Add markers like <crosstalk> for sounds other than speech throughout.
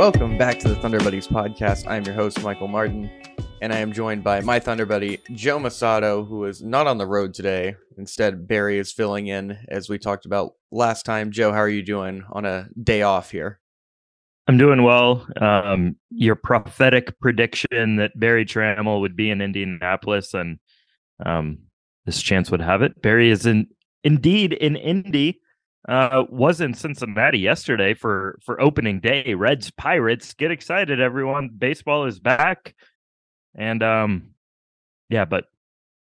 Welcome back to the Thunder Buddies podcast. I'm your host, Michael Martin, and I am joined by my Thunder Buddy, Joe Mussatto, who is not on the road today. Instead, Berry is filling in as we talked about last time. Joe, how are you doing on a day off here? I'm doing well. Um, your prophetic prediction that Berry Tramel would be in Indianapolis and um, this chance would have it. Berry is in indeed in Indy uh, was in Cincinnati yesterday for for opening day. Reds Pirates, get excited, everyone! Baseball is back, and um, yeah, but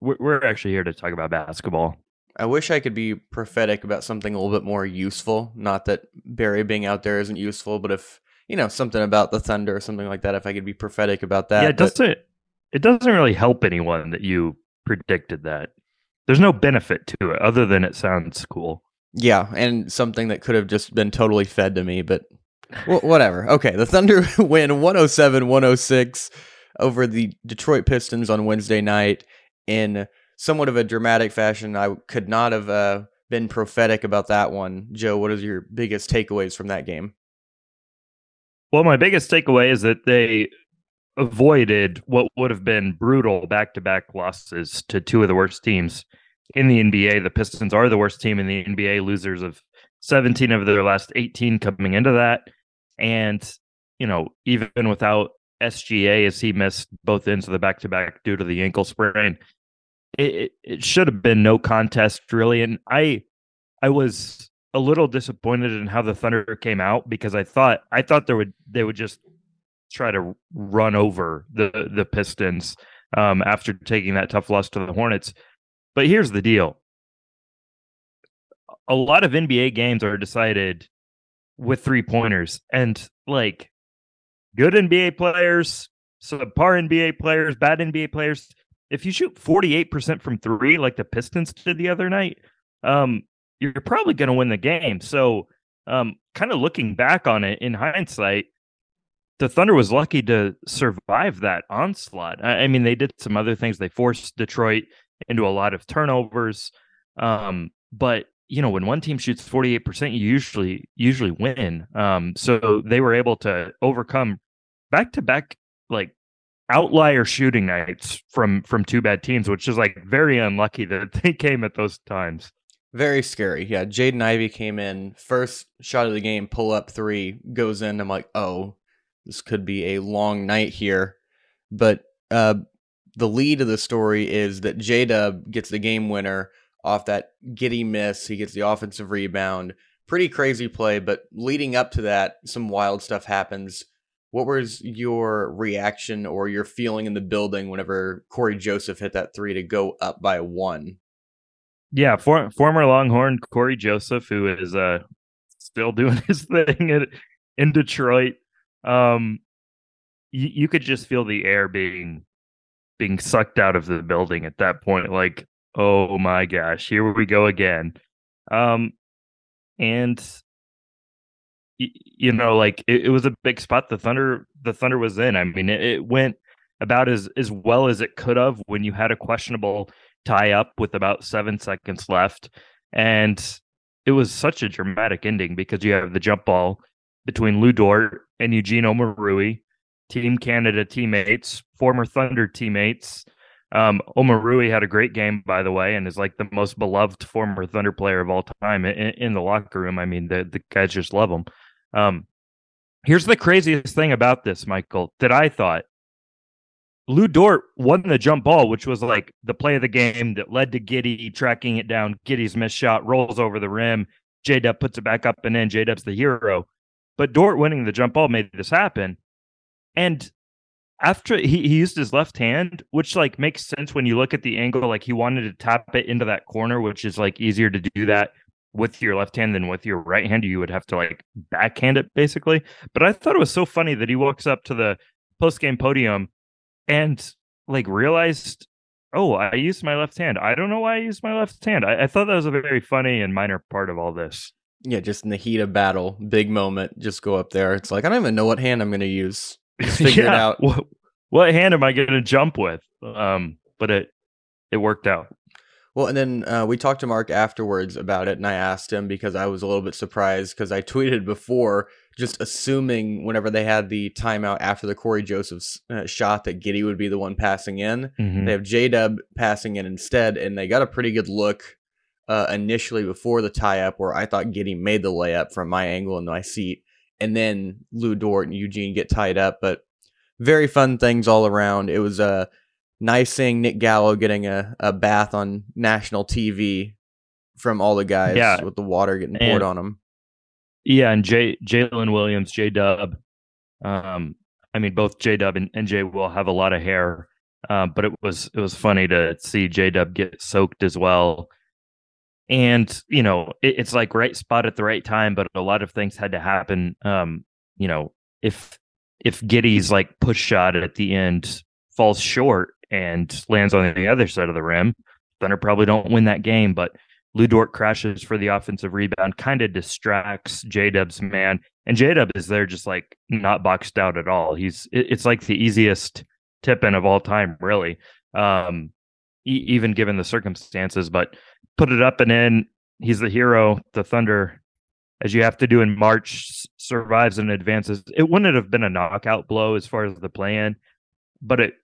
we're, we're actually here to talk about basketball. I wish I could be prophetic about something a little bit more useful. Not that Berry being out there isn't useful, but if you know something about the Thunder or something like that, if I could be prophetic about that, yeah, it doesn't. It doesn't really help anyone that you predicted that. There's no benefit to it other than it sounds cool. Yeah, and something that could have just been totally fed to me, but w- whatever. Okay, the Thunder <laughs> win 107 106 over the Detroit Pistons on Wednesday night in somewhat of a dramatic fashion. I could not have uh, been prophetic about that one. Joe, what is your biggest takeaways from that game? Well, my biggest takeaway is that they avoided what would have been brutal back to back losses to two of the worst teams in the NBA. The Pistons are the worst team in the NBA, losers of 17 of their last 18 coming into that. And, you know, even without SGA, as he missed both ends of the back to back due to the ankle sprain, it, it, should have been no contest, really. And I, I was a little disappointed in how the Thunder came out because I thought I thought there would they would just try to run over the the Pistons um, after taking that tough loss to the Hornets. But here's the deal a lot of NBA games are decided with three pointers, and like good NBA players, subpar NBA players, bad NBA players. If you shoot 48% from three, like the Pistons did the other night, um, you're probably going to win the game. So, um, kind of looking back on it in hindsight, the Thunder was lucky to survive that onslaught. I, I mean, they did some other things. They forced Detroit into a lot of turnovers. Um, but you know, when one team shoots 48%, you usually usually win. Um, so they were able to overcome back to back like outlier shooting nights from from two bad teams, which is like very unlucky that they came at those times. Very scary. Yeah, Jaden Ivey came in first shot of the game, pull up three, goes in. I'm like, oh, this could be a long night here. But uh, the lead of the story is that J Dub gets the game winner off that Giddey miss. He gets the offensive rebound. Pretty crazy play, but leading up to that, some wild stuff happens. What was your reaction or your feeling in the building whenever Cory Joseph hit that three to go up by one? Yeah, for, former Longhorn Cory Joseph, who is uh, still doing <laughs> his thing in, in Detroit. Um, you, you could just feel the air being being sucked out of the building at that point. Like, oh my gosh, here we go again. Um, and you know, like it, it, was a big spot. The Thunder, the Thunder was in. I mean, it, it went about as as well as it could have when you had a questionable tie up with about seven seconds left, and it was such a dramatic ending because you have the jump ball between Lu Dort and Eugene Omoruyi, Team Canada teammates, former Thunder teammates. Um, Omoruyi had a great game, by the way, and is like the most beloved former Thunder player of all time in, in the locker room. I mean, the, the guys just love him. Um, here's the craziest thing about this, Michael, that I thought Lu Dort won the jump ball, which was like the play of the game that led to Giddey tracking it down. Giddey's missed shot rolls over the rim. J Dub puts it back up and in. J Dub's the hero. But Dort winning the jump ball made this happen. And after he, he used his left hand, which like makes sense when you look at the angle, like he wanted to tap it into that corner, which is like easier to do that with your left hand than with your right hand. You would have to like backhand it basically. But I thought it was so funny that he walks up to the post game podium and like realized, oh, I used my left hand. I don't know why I used my left hand. I, I thought that was a very funny and minor part of all this. Yeah, just in the heat of battle, big moment, just go up there. It's like I don't even know what hand I'm going to use. Just <laughs> figure yeah. it out. What, what hand am I going to jump with? Um, but it it worked out. Well, and then uh, we talked to Mark afterwards about it, and I asked him because I was a little bit surprised because I tweeted before just assuming whenever they had the timeout after the Cory Joseph's uh, shot that Giddey would be the one passing in. Mhm. They have J Dub passing in instead, and they got a pretty good look uh, initially before the tie up where I thought Giddey made the layup from my angle in my seat, and then Lu Dort and Eugene get tied up. But very fun things all around. It was uh, nice seeing Nick Gallo getting a, a bath on national TV from all the guys Yeah. with the water getting And- poured on him. Yeah, and J Jalen Williams, J Dub. Um, I mean, both J Dub and, and J Will have a lot of hair, um, but it was it was funny to see J Dub get soaked as well. And you know, it, it's like right spot at the right time, but a lot of things had to happen. Um, you know, if if Giddey's like push shot at the end falls short and lands on the other side of the rim, Thunder probably don't win that game. But Lu crashes for the offensive rebound, kind of distracts J Dub's man, and J Dub is there just like not boxed out at all. He's it- it's like the easiest tip in of all time, really, um, e- even given the circumstances. But put it up and in. He's the hero. The Thunder, as you have to do in March, survives and advances. It wouldn't have been a knockout blow as far as the plan, but it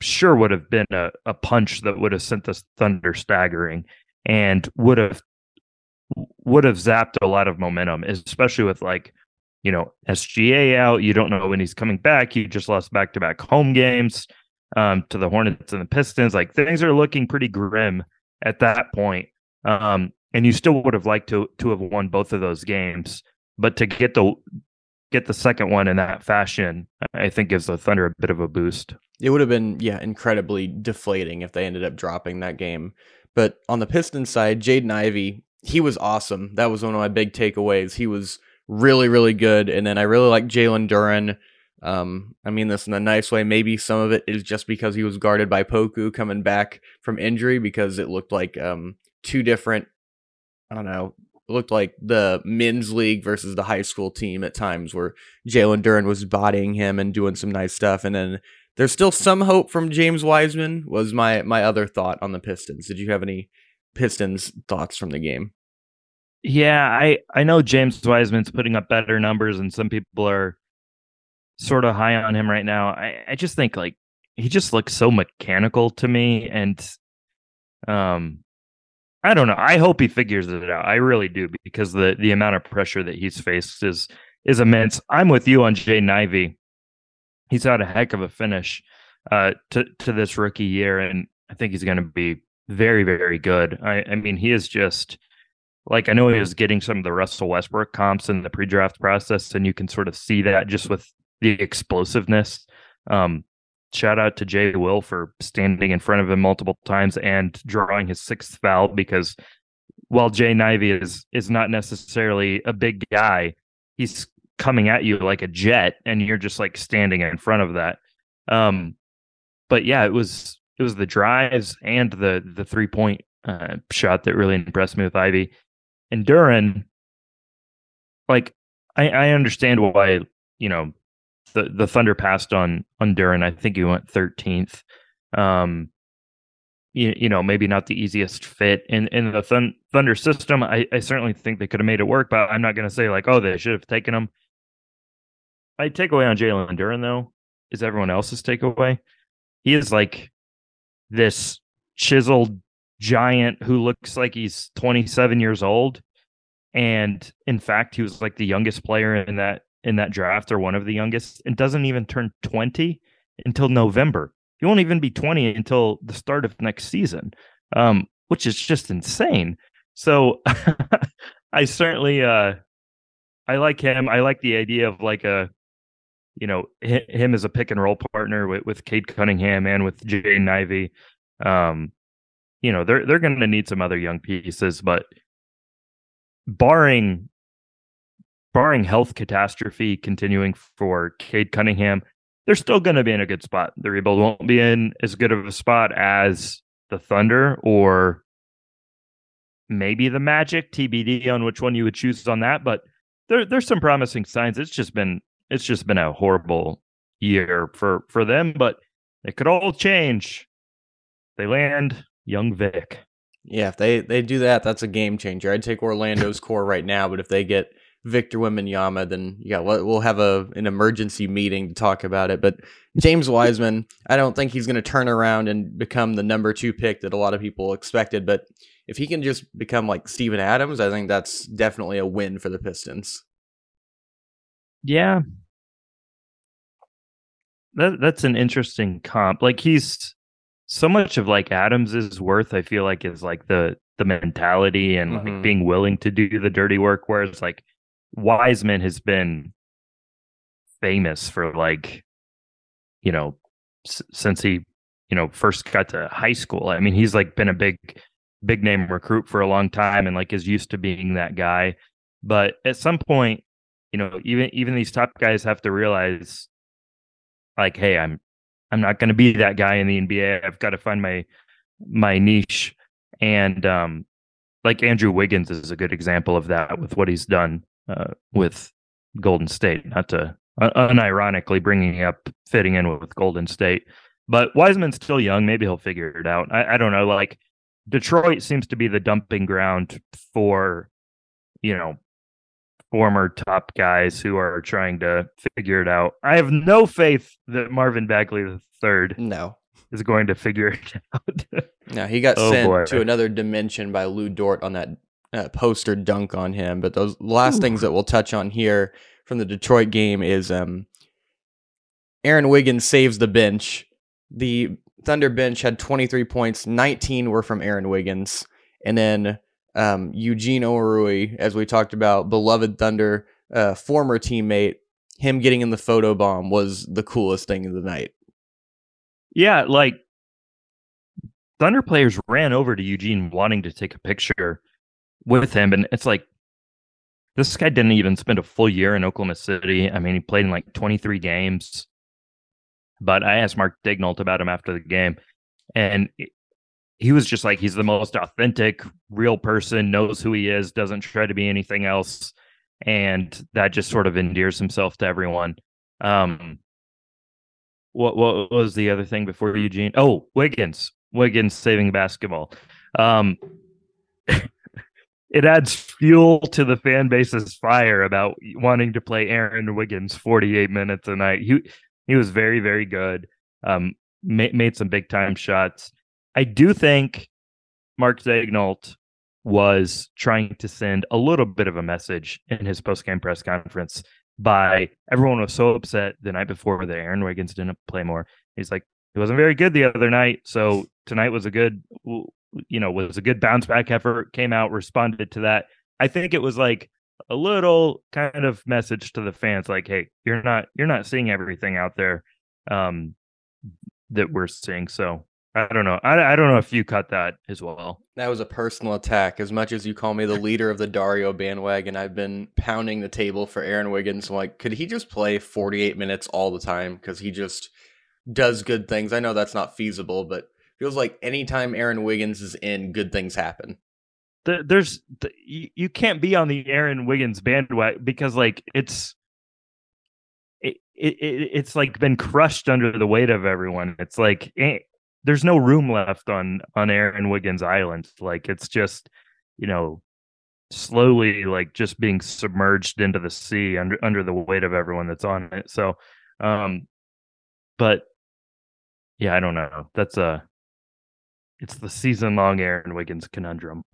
sure would have been a, a punch that would have sent the Thunder staggering and would have would have zapped a lot of momentum, especially with like, you know, SGA out. You don't know when he's coming back. You just lost back to back home games um, to the Hornets and the Pistons. Like things are looking pretty grim at that point. Um, and you still would have liked to to have won both of those games, but to get the get the second one in that fashion, I think gives the Thunder a bit of a boost. It would have been, yeah, incredibly deflating if they ended up dropping that game. But on the Pistons side, Jaden Ivey, he was awesome. That was one of my big takeaways. He was really, really good. And then I really like Jalen Duren. Um, I mean this in a nice way. Maybe some of it is just because he was guarded by Poku coming back from injury because it looked like um, two different, I don't know, it looked like the men's league versus the high school team at times where Jalen Duren was bodying him and doing some nice stuff. And then there's still some hope from James Wiseman. Was my my other thought on the Pistons. Did you have any Pistons thoughts from the game? Yeah, I I know James Wiseman's putting up better numbers, and some people are sort of high on him right now. I I just think like he just looks so mechanical to me, and um, I don't know. I hope he figures it out. I really do because the the amount of pressure that he's faced is is immense. I'm with you on Jay Ivey. He's had a heck of a finish uh, to to this rookie year, and I think he's going to be very very good. I I mean he is just like I know he was getting some of the Russell Westbrook comps in the pre-draft process, and you can sort of see that just with the explosiveness. Um, shout out to Jay Will for standing in front of him multiple times and drawing his sixth foul because while Jay Nivey is is not necessarily a big guy, he's coming at you like a jet, and you're just like standing in front of that. Um, but yeah, it was it was the drives and the the three point uh, shot that really impressed me with Ivey and Duren, like I, I understand why you know the the Thunder passed on on Duren. I think he went thirteenth. Um, you, you know maybe not the easiest fit in in the thun- Thunder system. I, I certainly think they could have made it work, but I'm not going to say like oh they should have taken him. My takeaway on Jalen Duren though is everyone else's takeaway. He is like this chiseled giant who looks like he's 27 years old and in fact he was like the youngest player in that in that draft or one of the youngest and doesn't even turn 20 until November. He won't even be 20 until the start of next season. Um which is just insane. So <laughs> I certainly uh I like him. I like the idea of like a you know hi- him as a pick and roll partner with with Cade Cunningham and with Jaden Ivey. Um you know they're they're going to need some other young pieces, but barring barring health catastrophe continuing for Cade Cunningham, they're still going to be in a good spot. The rebuild won't be in as good of a spot as the Thunder or maybe the Magic. TBD on which one you would choose on that, but there there's some promising signs. It's just been it's just been a horrible year for for them, but it could all change. They land young Vic. Yeah, if they they do that, that's a game changer. I'd take Orlando's <laughs> core right now, but if they get Victor Wembanyama, then yeah, we'll have a an emergency meeting to talk about it. But James Wiseman, I don't think he's going to turn around and become the number two pick that a lot of people expected. But if he can just become like Steven Adams, I think that's definitely a win for the Pistons. Yeah. That that's an interesting comp. Like he's so much of like Adams's worth, I feel like is like the the mentality and mm-hmm. like being willing to do the dirty work. Whereas like Wiseman has been famous for like, you know, s- since he, you know, first got to high school. I mean, he's like been a big, big name recruit for a long time and like is used to being that guy. But at some point, you know, even even these top guys have to realize, like, hey, I'm I'm not going to be that guy in the NBA. I've got to find my my niche. And um, like Andrew Wiggins is a good example of that with what he's done uh, with Golden State. Not to uh, unironically bringing up fitting in with Golden State, but Wiseman's still young. Maybe he'll figure it out. I, I don't know. Like Detroit seems to be the dumping ground for you know former top guys who are trying to figure it out. I have no faith that Marvin Bagley the third no is going to figure it <laughs> out. no, he got oh, sent boy. to another dimension by Lu Dort on that uh, poster dunk on him. But those last Ooh. things that we'll touch on here from the Detroit game is um, Aaron Wiggins saves the bench. The Thunder bench had 23 points, 19 were from Aaron Wiggins. And then um, Eugene Omoruyi, as we talked about, beloved Thunder, uh, former teammate, him getting in the photo bomb was the coolest thing of the night. Yeah, like Thunder players ran over to Eugene wanting to take a picture with him, and it's like this guy didn't even spend a full year in Oklahoma City. I mean, he played in like 23 games. But I asked Mark Daigneault about him after the game, and he was just like he's the most authentic, real person, knows who he is, doesn't try to be anything else, and that just sort of endears himself to everyone. Um, what what was the other thing before Eugene? Oh, Wiggins, Wiggins saving basketball. Um, <laughs> it adds fuel to the fan base's fire about wanting to play Aaron Wiggins 48 minutes a night. He he was very very good. Um, made some big time shots. I do think Mark Daigneault was trying to send a little bit of a message in his post game press conference by everyone was so upset the night before that Aaron Wiggins didn't play more. He's like, he wasn't very good the other night. So tonight was a good, you know, was a good bounce back effort, came out, responded to that. I think it was like a little kind of message to the fans like, hey, you're not, you're not seeing everything out there um, that we're seeing. So I don't know. I, I don't know if you cut that as well. That was a personal attack. As much as you call me the leader of the Dario bandwagon, I've been pounding the table for Aaron Wiggins. I'm like, could he just play 48 minutes all the time? Because he just does good things. I know that's not feasible, but feels like anytime Aaron Wiggins is in, good things happen. There's you, you can't be on the Aaron Wiggins bandwagon because like it's it, it, it's like been crushed under the weight of everyone. It's like eh, there's no room left on on Aaron Wiggins Island. Like it's just, you know, slowly like just being submerged into the sea under under the weight of everyone that's on it. So um but yeah, I don't know. That's a it's the season long Aaron Wiggins conundrum.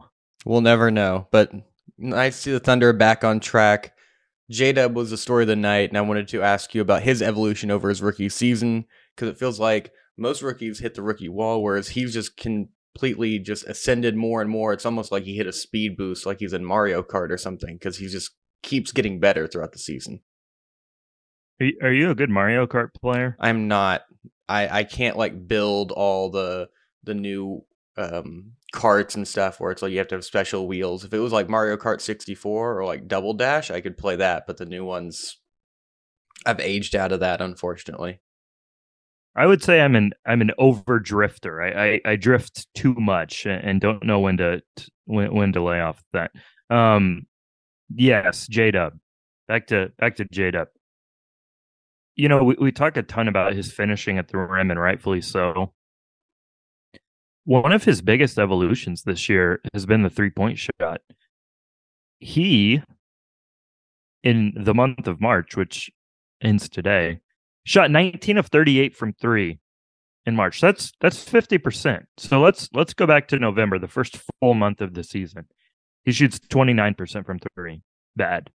We'll never know. But nice to see the Thunder back on track. J Dub was the story of the night, and I wanted to ask you about his evolution over his rookie season because it feels like most rookies hit the rookie wall, whereas he's just completely just ascended more and more. It's almost like he hit a speed boost, like he's in Mario Kart or something, because he just keeps getting better throughout the season. Are you a good Mario Kart player? I'm not. I I can't like build all the the new um carts and stuff where it's like you have to have special wheels. If it was like Mario Kart 64 or like Double Dash, I could play that, but the new ones I've aged out of that unfortunately. I would say I'm an I'm an over drifter. I, I, I drift too much and don't know when to when when to lay off that. Um, yes, J Dub. Back to back to J Dub. You know, we, we talk a ton about his finishing at the rim, and rightfully so. One of his biggest evolutions this year has been the three point shot. He in the month of March, which ends today, shot 19 of 38 from three in March. That's that's 50%. So let's let's go back to November, the first full month of the season. He shoots 29% from three. Bad.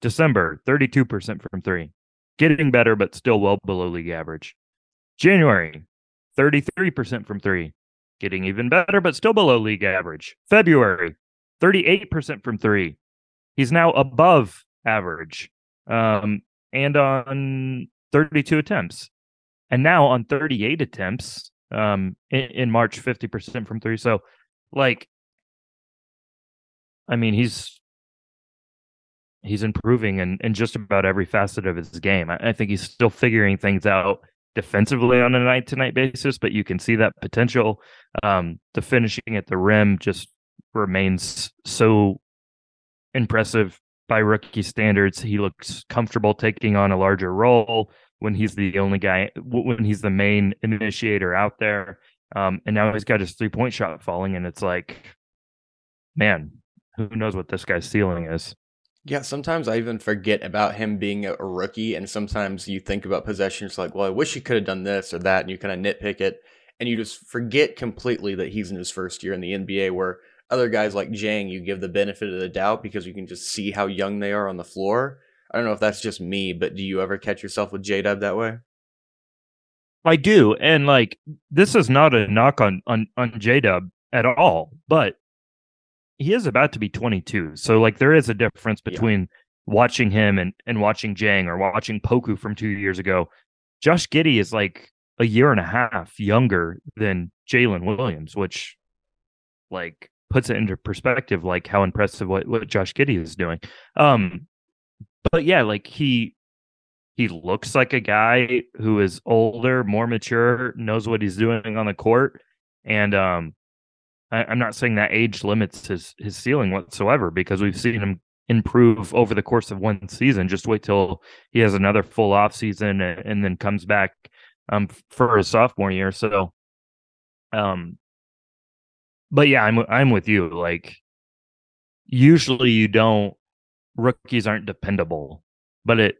December, 32% from three. Getting better, but still well below league average. January, 33% from three. Getting even better, but still below league average. February, 38% from three. He's now above average. Um, and on 32 attempts. And now on 38 attempts um, in, in March, 50% from three. So, like, I mean, he's he's improving in, in just about every facet of his game. I, I think he's still figuring things out defensively on a night to night basis, but you can see that potential. Um, the finishing at the rim just remains so impressive by rookie standards. He looks comfortable taking on a larger role when he's the only guy, when he's the main initiator out there. Um, and now he's got his three point shot falling, and it's like, man, who knows what this guy's ceiling is? Yeah, sometimes I even forget about him being a rookie, and sometimes you think about possessions like, well, I wish he could have done this or that, and you kind of nitpick it, and you just forget completely that he's in his first year in the NBA, where other guys like Dieng, you give the benefit of the doubt because you can just see how young they are on the floor. I don't know if that's just me, but do you ever catch yourself with J Dub that way? I do, and like this is not a knock on on on J Dub at all, but he is about to be 22. So like there is a difference between yeah. watching him and and watching Dieng or watching Poku from 2 years ago. Josh Giddey is like a year and a half younger than Jalen Williams, which like puts it into perspective like how impressive what, what Josh Giddey is doing. Um but yeah, like he he looks like a guy who is older, more mature, knows what he's doing on the court. And um I, am not saying that age limits his his ceiling whatsoever because we've seen him improve over the course of one season. Just wait till he has another full off season and, and then comes back um for his sophomore year. So um but yeah, I'm I'm with you. Like usually you don't rookies aren't dependable, but it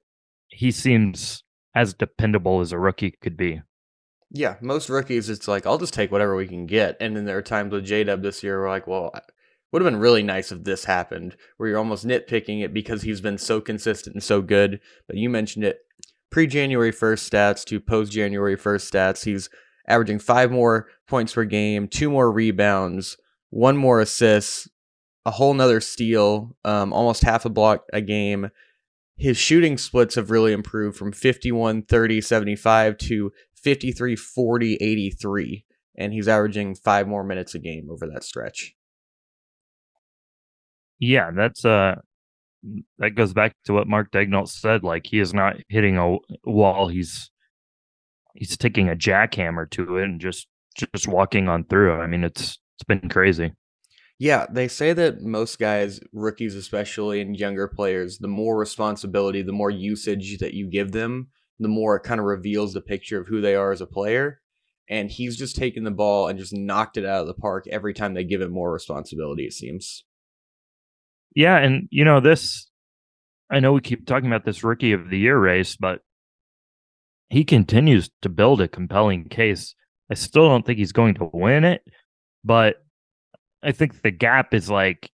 he seems as dependable as a rookie could be. Yeah, most rookies, it's like I'll just take whatever we can get, and then there are times with J Dub this year, we're like, well, would have been really nice if this happened, where you're almost nitpicking it because he's been so consistent and so good. But you mentioned it, pre January first stats to post January first stats, he's averaging five more points per game, two more rebounds, one more assist, a whole nother steal, um, almost half a block a game his shooting splits have really improved from 51 30 75 to 53 40 83 and he's averaging 5 more minutes a game over that stretch. Yeah, that's uh that goes back to what Mark Daigneault said like he is not hitting a wall he's he's taking a jackhammer to it and just just walking on through. I mean it's it's been crazy. Yeah, they say that most guys, rookies especially, and younger players, the more responsibility, the more usage that you give them, the more it kind of reveals the picture of who they are as a player. And he's just taken the ball and just knocked it out of the park every time they give him more responsibility, it seems. Yeah, and you know, this I know we keep talking about this rookie of the year race, but he continues to build a compelling case. I still don't think he's going to win it, but I think the gap is like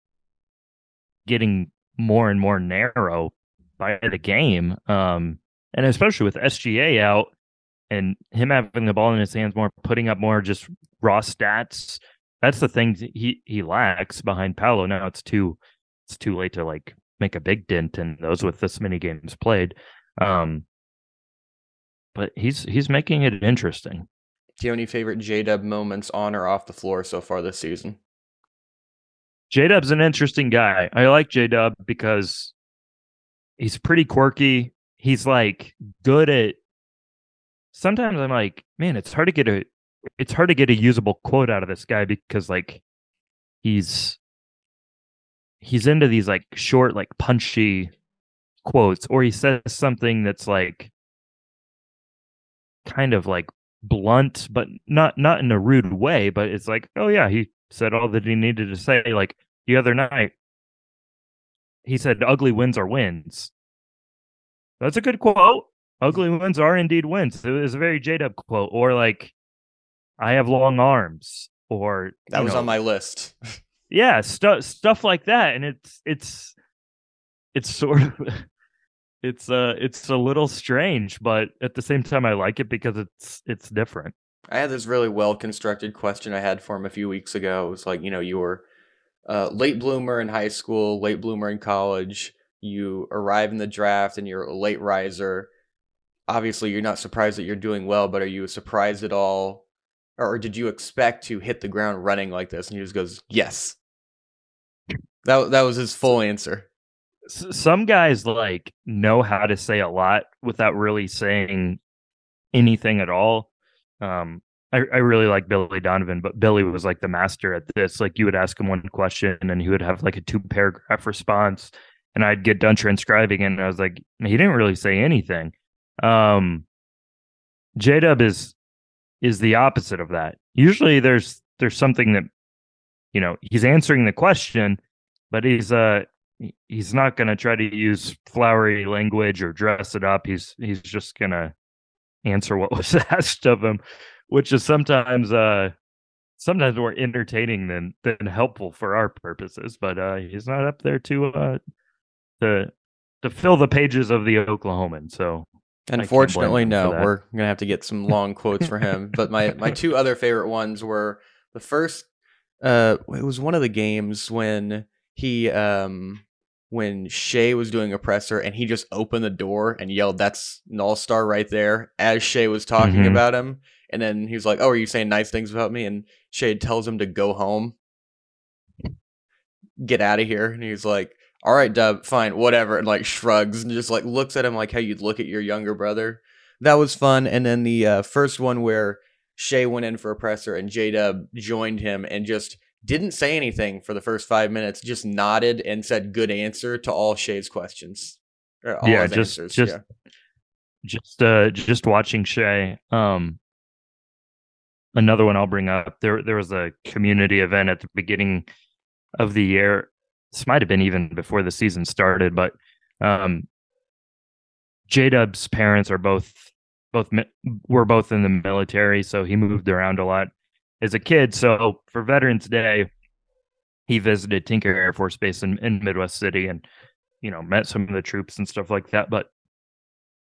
getting more and more narrow by the game. Um, and especially with SGA out and him having the ball in his hands more, putting up more just raw stats. That's the thing he he lacks behind Paolo. Now it's too it's too late to like make a big dent in those with this many games played. Um, but he's he's making it interesting. Do you have any favorite J Dub moments on or off the floor so far this season? J Dub's an interesting guy. I like J Dub because he's pretty quirky. He's like good at. Sometimes I'm like, man, it's hard to get a, it's hard to get a usable quote out of this guy because like, he's, he's into these like short, like punchy quotes, or he says something that's like, kind of like blunt, but not not in a rude way. But it's like, oh yeah, he said all that he needed to say. Like the other night, he said, "Ugly wins are wins." That's a good quote. Ugly wins are indeed wins. It was a very J Dub quote, or like, "I have long arms," or That was know, on my list. <laughs> yeah, stuff stuff like that, and it's it's it's sort of <laughs> it's uh it's a little strange, but at the same time, I like it because it's it's different. I had this really well constructed question I had for him a few weeks ago. It was like, you know, you were uh, late bloomer in high school, late bloomer in college. You arrive in the draft and you're a late riser. Obviously, you're not surprised that you're doing well, but are you surprised at all? Or did you expect to hit the ground running like this? And he just goes, yes. That, that was his full answer. Some guys like know how to say a lot without really saying anything at all. Um, I, I really like Billy Donovan, but Billy was like the master at this. Like you would ask him one question and he would have like a two paragraph response, and I'd get done transcribing, and I was like, he didn't really say anything. Um, J Dub is is the opposite of that. Usually, there's there's something that you know he's answering the question, but he's uh he's not going to try to use flowery language or dress it up. He's he's just going to answer what <laughs> was asked of him, which is sometimes uh sometimes more entertaining than than helpful for our purposes. But uh he's not up there to uh to to fill the pages of the Oklahoman. So Unfortunately, no. We're gonna have to get some long quotes for him. But my my two <laughs> other favorite ones were the first. Uh, it was one of the games when he um when Shai was doing a presser and he just opened the door and yelled, "That's an all star right there!" As Shai was talking Mhm. about him, and then he was like, "Oh, are you saying nice things about me?" And Shai tells him to go home, get out of here, and he's like. All right, Dub, fine, whatever, and like shrugs and just like looks at him like how you'd look at your younger brother that was fun. And then the uh, first one where Shai went in for a presser and J Dub joined him and just didn't say anything for the first five minutes, just nodded and said good answer to all Shai's questions. All Yeah, just- answers. just- just uh just watching Shai. Um another one I'll bring up. There there was a community event at the beginning of the year. This might have been even before the season started, but um J Dub's parents are both both were both in the military, so he moved around a lot as a kid. So for Veterans Day, he visited Tinker Air Force Base in, in Midwest City and you know met some of the troops and stuff like that. But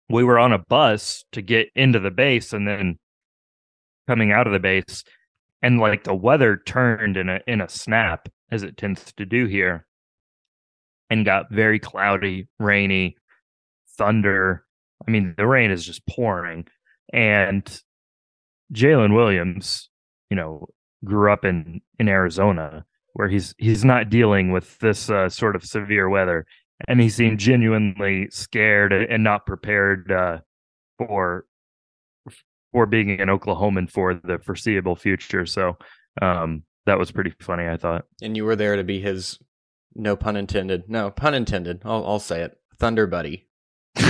we were on a bus to get into the base and then coming out of the base and like the weather turned in a in a snap as it tends to do here and got very cloudy rainy thunder i mean the rain is just pouring and jalen williams you know grew up in in arizona where he's he's not dealing with this uh, sort of severe weather and he seemed genuinely scared and not prepared uh, for for being an Oklahoman for the foreseeable future. So um, that was pretty funny. I thought. And you were there to be his, no pun intended. No, pun intended. I'll, I'll say it. Thunder Buddy. <laughs>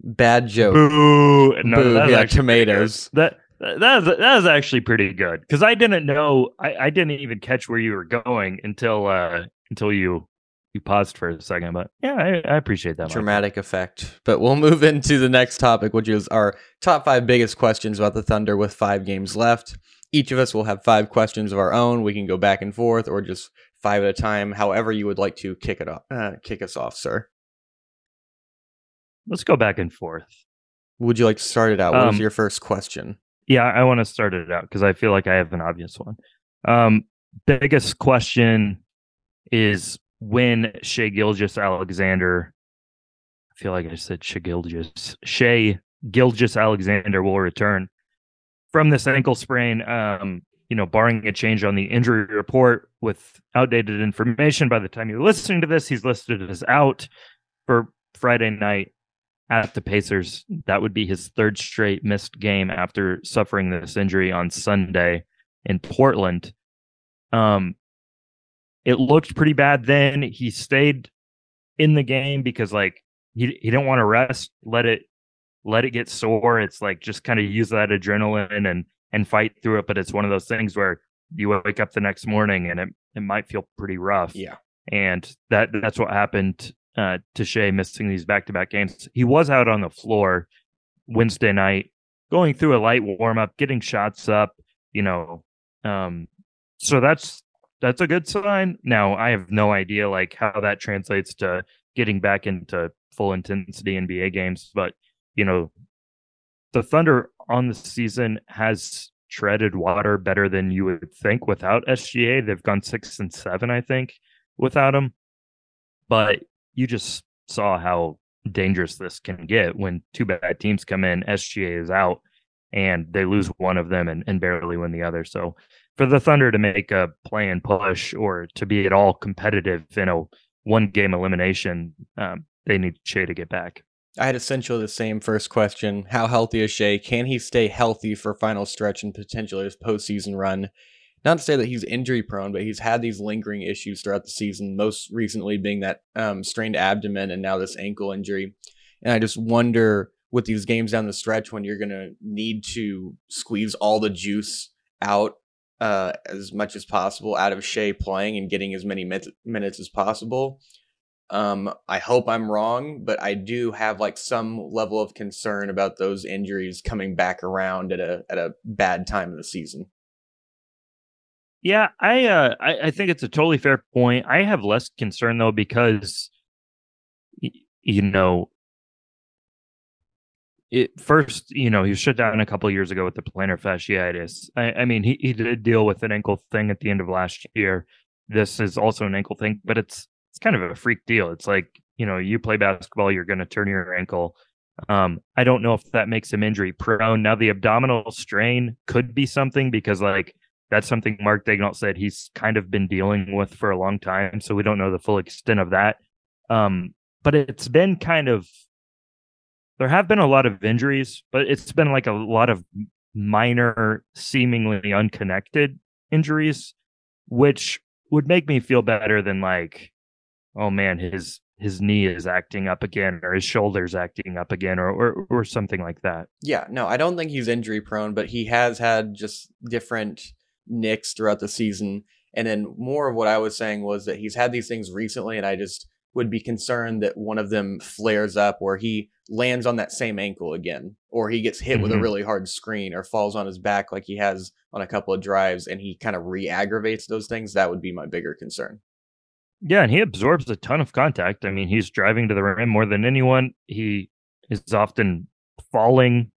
Bad joke. Boo! No, Boo, that yeah, actually pretty good. tomatoes. That that was, that was actually pretty good because I didn't know I, I didn't even catch where you were going until uh until you you paused for a second. But yeah, I, I appreciate that. Michael. dramatic effect. But we'll move into the next topic, which is our top five biggest questions about the Thunder with five games left. Each of us will have five questions of our own. We can go back and forth or just five at a time, however you would like to kick it off. Uh, kick us off, sir. Let's go back and forth. Would you like to start it out? What was Um, your first question? Yeah, I want to start it out because I feel like I have an obvious one. Um, biggest question is when Shai Gilgis Alexander. I feel like I said Shai Gilgis. Shai Gilgis Alexander will return from this ankle sprain. Um, you know, barring a change on the injury report with outdated information. By the time you're listening to this, he's listed as out for Friday night at the Pacers. That would be his third straight missed game after suffering this injury on Sunday in Portland. Um, it looked pretty bad then. He stayed in the game because like he he didn't want to rest, let it let it get sore. It's like just kind of use that adrenaline and and fight through it. But it's one of those things where you wake up the next morning and it, it might feel pretty rough. Yeah. and that that's what happened uh, to Shai missing these back to back games. He was out on the floor Wednesday night, going through a light warm up, getting shots up. You know, um, so that's that's a good sign. Now I have no idea like how that translates to getting back into full intensity NBA games, but you know, the Thunder on the season has treaded water better than you would think without SGA. They've gone six and seven, I think, without him. But you just saw how dangerous this can get when two bad teams come in, SGA is out, and they lose one of them and, and barely win the other. So for the Thunder to make a play and push or to be at all competitive in a one game elimination, um, they need Shai to get back. I had essentially the same first question. How healthy is Shai? Can he stay healthy for final stretch and potentially his postseason run? Not to say that he's injury prone, but he's had these lingering issues throughout the season, most recently being that um, strained abdomen and now this ankle injury. And I just wonder with these games down the stretch when you're going to need to squeeze all the juice out uh, as much as possible out of Shai playing and getting as many minutes as possible. Um, I hope I'm wrong, but I do have like some level of concern about those injuries coming back around at a at a bad time of the season. Yeah, I uh I, I think it's a totally fair point. I have less concern though because you know it first, you know, he was shut down a couple years ago with the plantar fasciitis. I, I mean, he, he did deal with an ankle thing at the end of last year. This is also an ankle thing, but it's it's kind of a freak deal. It's like, you know, you play basketball, you're going to turn your ankle. Um, I don't know if that makes him injury prone. Now, the abdominal strain could be something because, like, that's something Mark Daigneault said he's kind of been dealing with for a long time. So we don't know the full extent of that. Um, but it's been kind of there have been a lot of injuries, but it's been like a lot of minor, seemingly unconnected injuries, which would make me feel better than like, oh man, his his knee is acting up again or his shoulders acting up again or, or or something like that. Yeah, no, I don't think he's injury prone, but he has had just different nicks throughout the season. And then more of what I was saying was that he's had these things recently, and I just would be concerned that one of them flares up where he lands on that same ankle again, or he gets hit mm-hmm. with a mm-hmm. really hard screen or falls on his back like he has on a couple of drives and he kind of re aggravates those things. That would be my bigger concern. Yeah, and he absorbs a ton of contact. I mean, he's driving to the rim more than anyone. He is often falling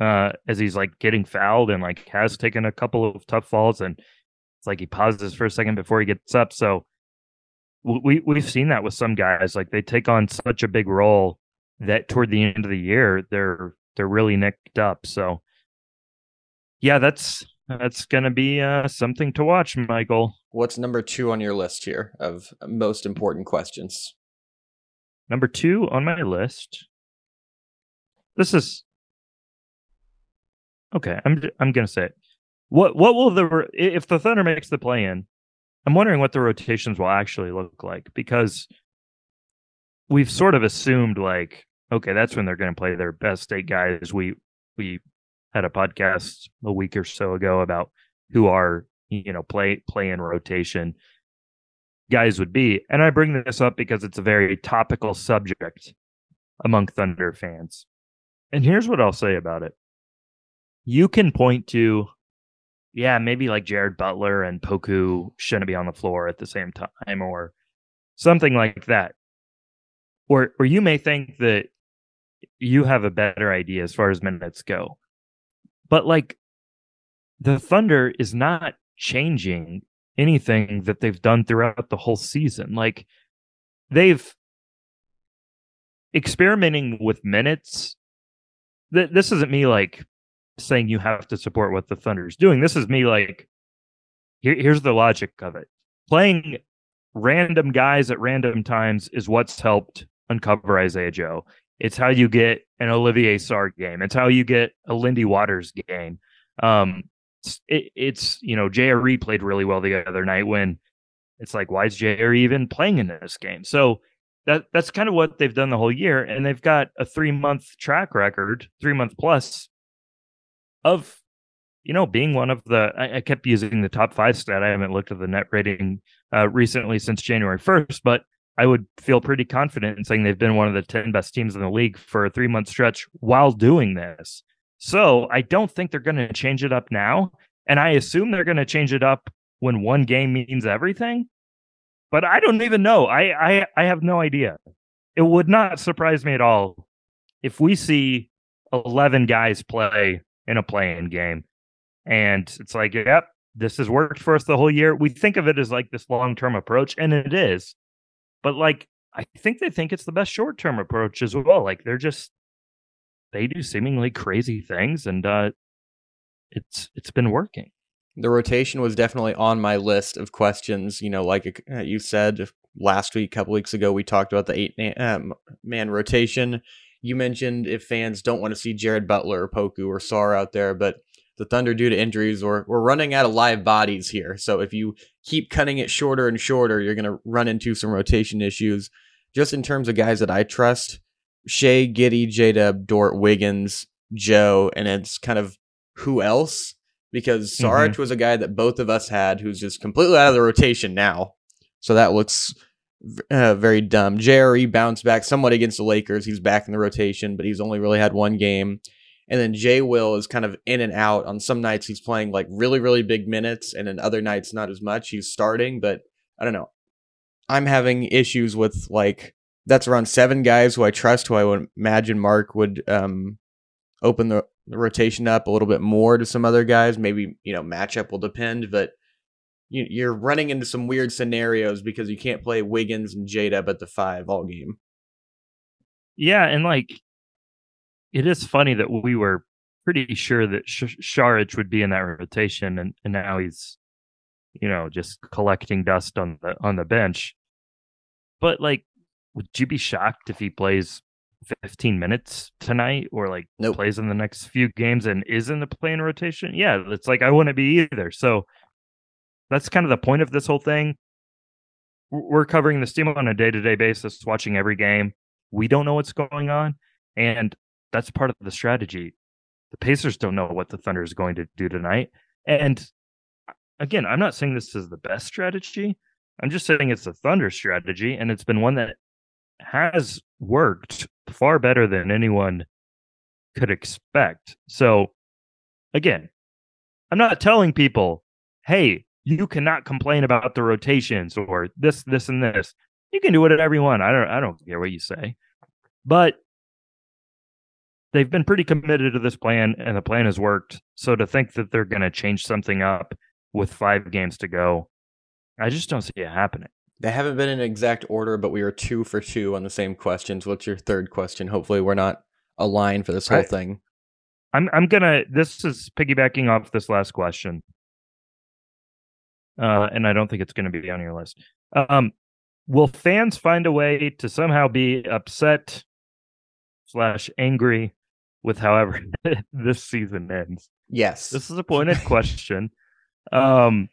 uh, as he's like getting fouled and like has taken a couple of tough falls and it's like he pauses for a second before he gets up. So we we've seen that with some guys like they take on such a big role that toward the end of the year they're they're really nicked up so yeah that's that's gonna be uh, something to watch michael. What's number two on your list here of most important questions? Number two on my list. This is okay i'm i'm gonna say it. What what will the if the thunder makes the play in I'm wondering what the rotations will actually look like because we've sort of assumed like, okay, that's when they're going to play their best eight guys. We we had a podcast a week or so ago about who are you know play play in rotation guys would be, and I bring this up because it's a very topical subject among Thunder fans. And here's what I'll say about it: you can point to yeah, maybe like Jared Butler and Poku shouldn't be on the floor at the same time or something like that. Or or you may think that you have a better idea as far as minutes go. But like the Thunder is not changing anything that they've done throughout the whole season. Like they've experimenting with minutes. Th- this isn't me like saying you have to support what the Thunder is doing. This is me like, here, here's the logic of it. Playing random guys at random times is what's helped uncover Isaiah Joe. It's how you get an Olivier Sarr game. It's how you get a Lindy Waters game. Um, it, it's you know JRE played really well the other night when it's like why is JRE even playing in this game? So that that's kind of what they've done the whole year, and they've got a three month track record, three month plus of you know being one of the I, I, kept using the top five stat i haven't looked at the net rating uh, recently since January 1st, but I would feel pretty confident in saying they've been one of the 10 best teams in the league for a three month stretch while doing this. So I don't think they're going to change it up now. And I assume they're going to change it up when one game means everything. But I don't even know. I, I I have no idea. It would not surprise me at all if we see 11 guys play in a playing game and it's like, yep, this has worked for us the whole year. We think of it as like this long term approach, and it is. But like, I think they think it's the best short term approach as well. Like, they're just, they do seemingly crazy things, and uh, it's it's been working. The rotation was definitely on my list of questions. You know, like uh, you said last week, a couple weeks ago, we talked about the eight um, man rotation. You mentioned if fans don't want to see Jared Butler or Poku or Sarr out there, but the Thunder due to injuries, or we're running out of live bodies here. So if you keep cutting it shorter and shorter, you're going to run into some rotation issues. Just in terms of guys that I trust, Shai, Giddey, J Dub, Dort, Wiggins, Joe, and it's kind of who else? Because Saric mm-hmm. was a guy that both of us had who's just completely out of the rotation now. So that looks uh, very dumb. JRE bounced back somewhat against the Lakers. He's back in the rotation, but he's only really had one game. And then Jay Will is kind of in and out. On some nights he's playing like really, really big minutes, and then other nights not as much. He's starting, but I don't know. I'm having issues with like that's around seven guys who I trust, who I would imagine Mark would um, open the, the rotation up a little bit more to some other guys. Maybe you know matchup will depend, but you, you're running into some weird scenarios because you can't play Wiggins and Jada at the five all game. Yeah, and like it is funny that we were pretty sure that Sh- Saric would be in that rotation, and, and now he's, you know, just collecting dust on the on the bench. But like, would you be shocked if he plays 15 minutes tonight, or like nope. plays in the next few games and is in the playing rotation? Yeah, it's like I wouldn't be either. So that's kind of the point of this whole thing. We're covering this team on a day to day basis, watching every game. We don't know what's going on. And that's part of the strategy. The Pacers don't know what the Thunder is going to do tonight. And again, I'm not saying this is the best strategy. I'm just saying it's the Thunder strategy, and it's been one that has worked far better than anyone could expect. So, again, I'm not telling people, hey, you cannot complain about the rotations or this, this, and this. You can do whatever you want. I don't, I don't care what you say. But they've been pretty committed to this plan and the plan has worked. So to think that they're going to change something up with five games to go, I just don't see it happening. They haven't been in exact order, but we are two for two on the same questions. What's your third question? Hopefully, we're not aligned for this whole right. thing. I'm I'm gonna. This is piggybacking off this last question, uh, and I don't think it's going to be on your list. Um, will fans find a way to somehow be upset slash angry with however <laughs> this season ends? Yes. This is a pointed question. Um,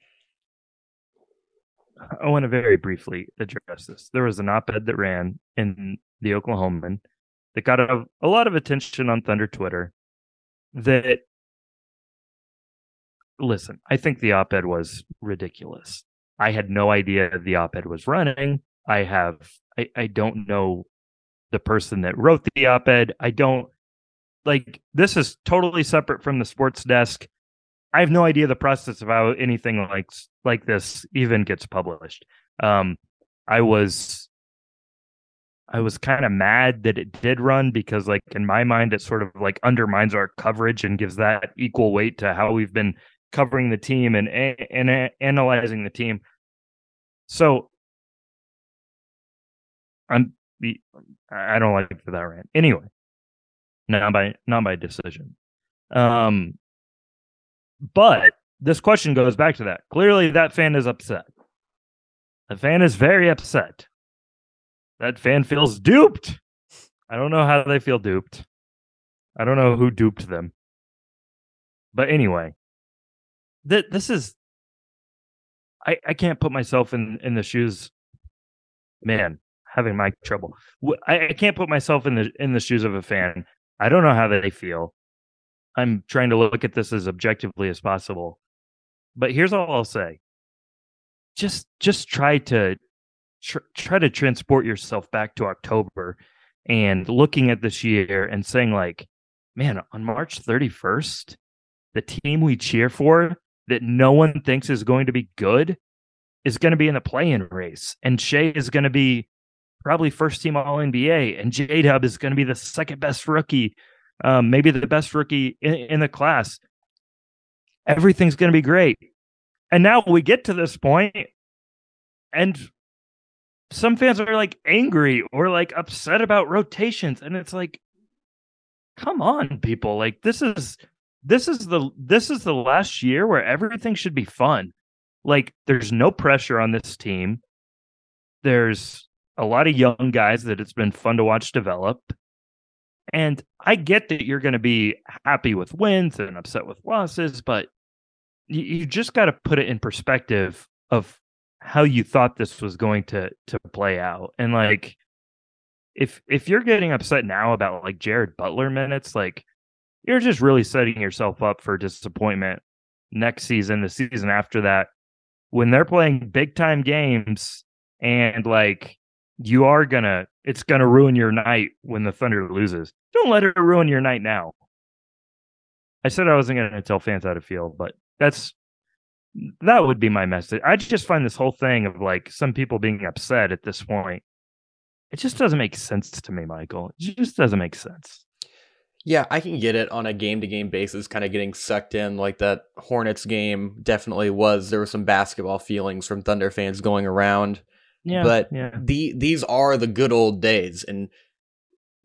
I want to very briefly address this. There was an op-ed that ran in the Oklahoman that got a, a lot of attention on Thunder Twitter. That listen, I think the op-ed was ridiculous. I had no idea the op-ed was running. I have I, I don't know the person that wrote the op-ed. I don't like this is totally separate from the sports desk. I have no idea the process of how anything like like this even gets published. Um, I was I was kind of mad that it did run because like in my mind it sort of like undermines our coverage and gives that equal weight to how we've been covering the team and and, and analyzing the team. So I'm I don't like that rant. Anyway, not by not by decision. Um, but this question goes back to that. Clearly, that fan is upset. The fan is very upset. That fan feels duped. I don't know how they feel duped. I don't know who duped them. But anyway, th- this is. I, I can't put myself in, in the shoes. Man, having my trouble. I, I can't put myself in the in the shoes of a fan I don't know how they feel. I'm trying to look at this as objectively as possible. But here's all I'll say just just try to tr- try to transport yourself back to October and looking at this year and saying like, man, on March 31st, the team we cheer for that no one thinks is going to be good is going to be in the play-in race, and Shai is going to be probably first team All NBA, and J Dub is going to be the second best rookie, um, maybe the best rookie in, in the class. Everything's going to be great, and now we get to this point, and some fans are like angry or like upset about rotations, and it's like, come on, people! Like this is this is the this is the last year where everything should be fun. Like there's no pressure on this team. There's a lot of young guys that it's been fun to watch develop. And I get that you're going to be happy with wins and upset with losses, but you, you just got to put it in perspective of how you thought this was going to to play out. And like if if you're getting upset now about like Jared Butler minutes, like you're just really setting yourself up for disappointment next season, the season after that, when they're playing big time games and like you are gonna it's gonna ruin your night when the Thunder loses. Don't let it ruin your night now. I said I wasn't gonna tell fans how to feel, but that's that would be my message. I just find this whole thing of like some people being upset at this point. It just doesn't make sense to me, Michael. It just doesn't make sense. Yeah, I can get it on a game to game basis, kind of getting sucked in like that Hornets game definitely was. There were some basketball feelings from Thunder fans going around. Yeah, but yeah. the these are the good old days, and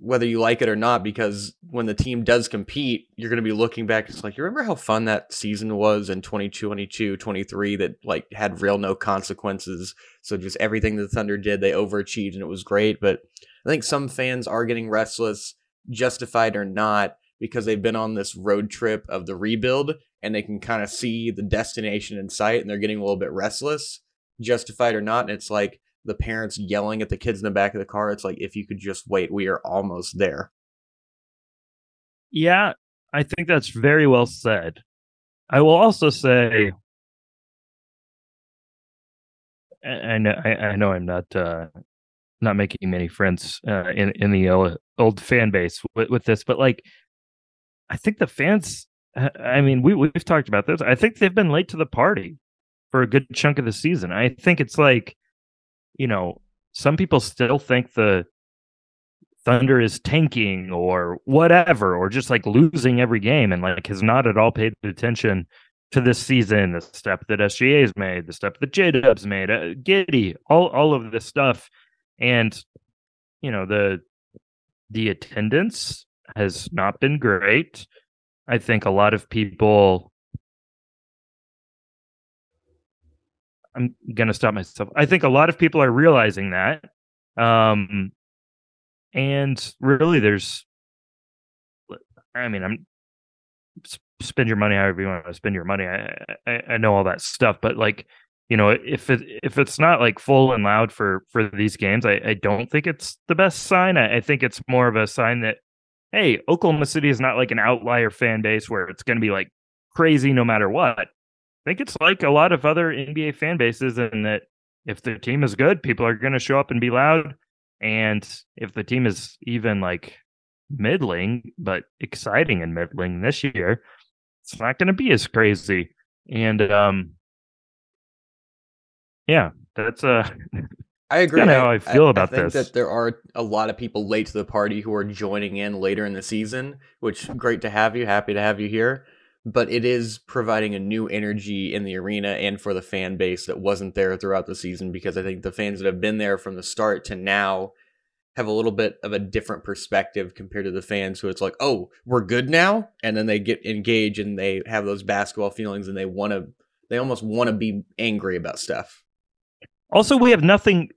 whether you like it or not, because when the team does compete, you're going to be looking back. It's like you remember how fun that season was in 2022, 23 that like had real no consequences. So just everything the Thunder did, they overachieved and it was great. But I think some fans are getting restless, justified or not, because they've been on this road trip of the rebuild and they can kind of see the destination in sight and they're getting a little bit restless, justified or not. And it's like the parents yelling at the kids in the back of the car. It's like, if you could just wait, we are almost there. Yeah, I think that's very well said. I will also say, and I, I know I'm not uh, not making many friends uh, in in the old, old fan base with, with this, but like, I think the fans. I mean, we we've talked about this. I think they've been late to the party for a good chunk of the season. I think it's like you know, some people still think the Thunder is tanking or whatever, or just like losing every game and like has not at all paid attention to this season, the step that SGA's made, the step that J Dub's made, uh, Giddey, all all of this stuff, and you know the the attendance has not been great. I think a lot of people I'm gonna stop myself. I think a lot of people are realizing that, um, and really, there's, I mean, I'm spend your money however you want to spend your money. I, I, I know all that stuff, but like, you know, if it if it's not like full and loud for for these games, I, I don't think it's the best sign. I, I think it's more of a sign that hey, Oklahoma City is not like an outlier fan base where it's going to be like crazy no matter what think it's like a lot of other NBA fan bases, in that if the team is good, people are going to show up and be loud. And if the team is even like middling, but exciting and middling this year, it's not going to be as crazy. And um, yeah, that's uh I agree. Kind of how I feel I, about I think this. That there are a lot of people late to the party who are joining in later in the season, which great to have you. Happy to have you here but it is providing a new energy in the arena and for the fan base that wasn't there throughout the season because I think the fans that have been there from the start to now have a little bit of a different perspective compared to the fans who it's like, oh, we're good now, and then they get engaged and they have those basketball feelings and they want to, they almost want to be angry about stuff. Also, we have nothing.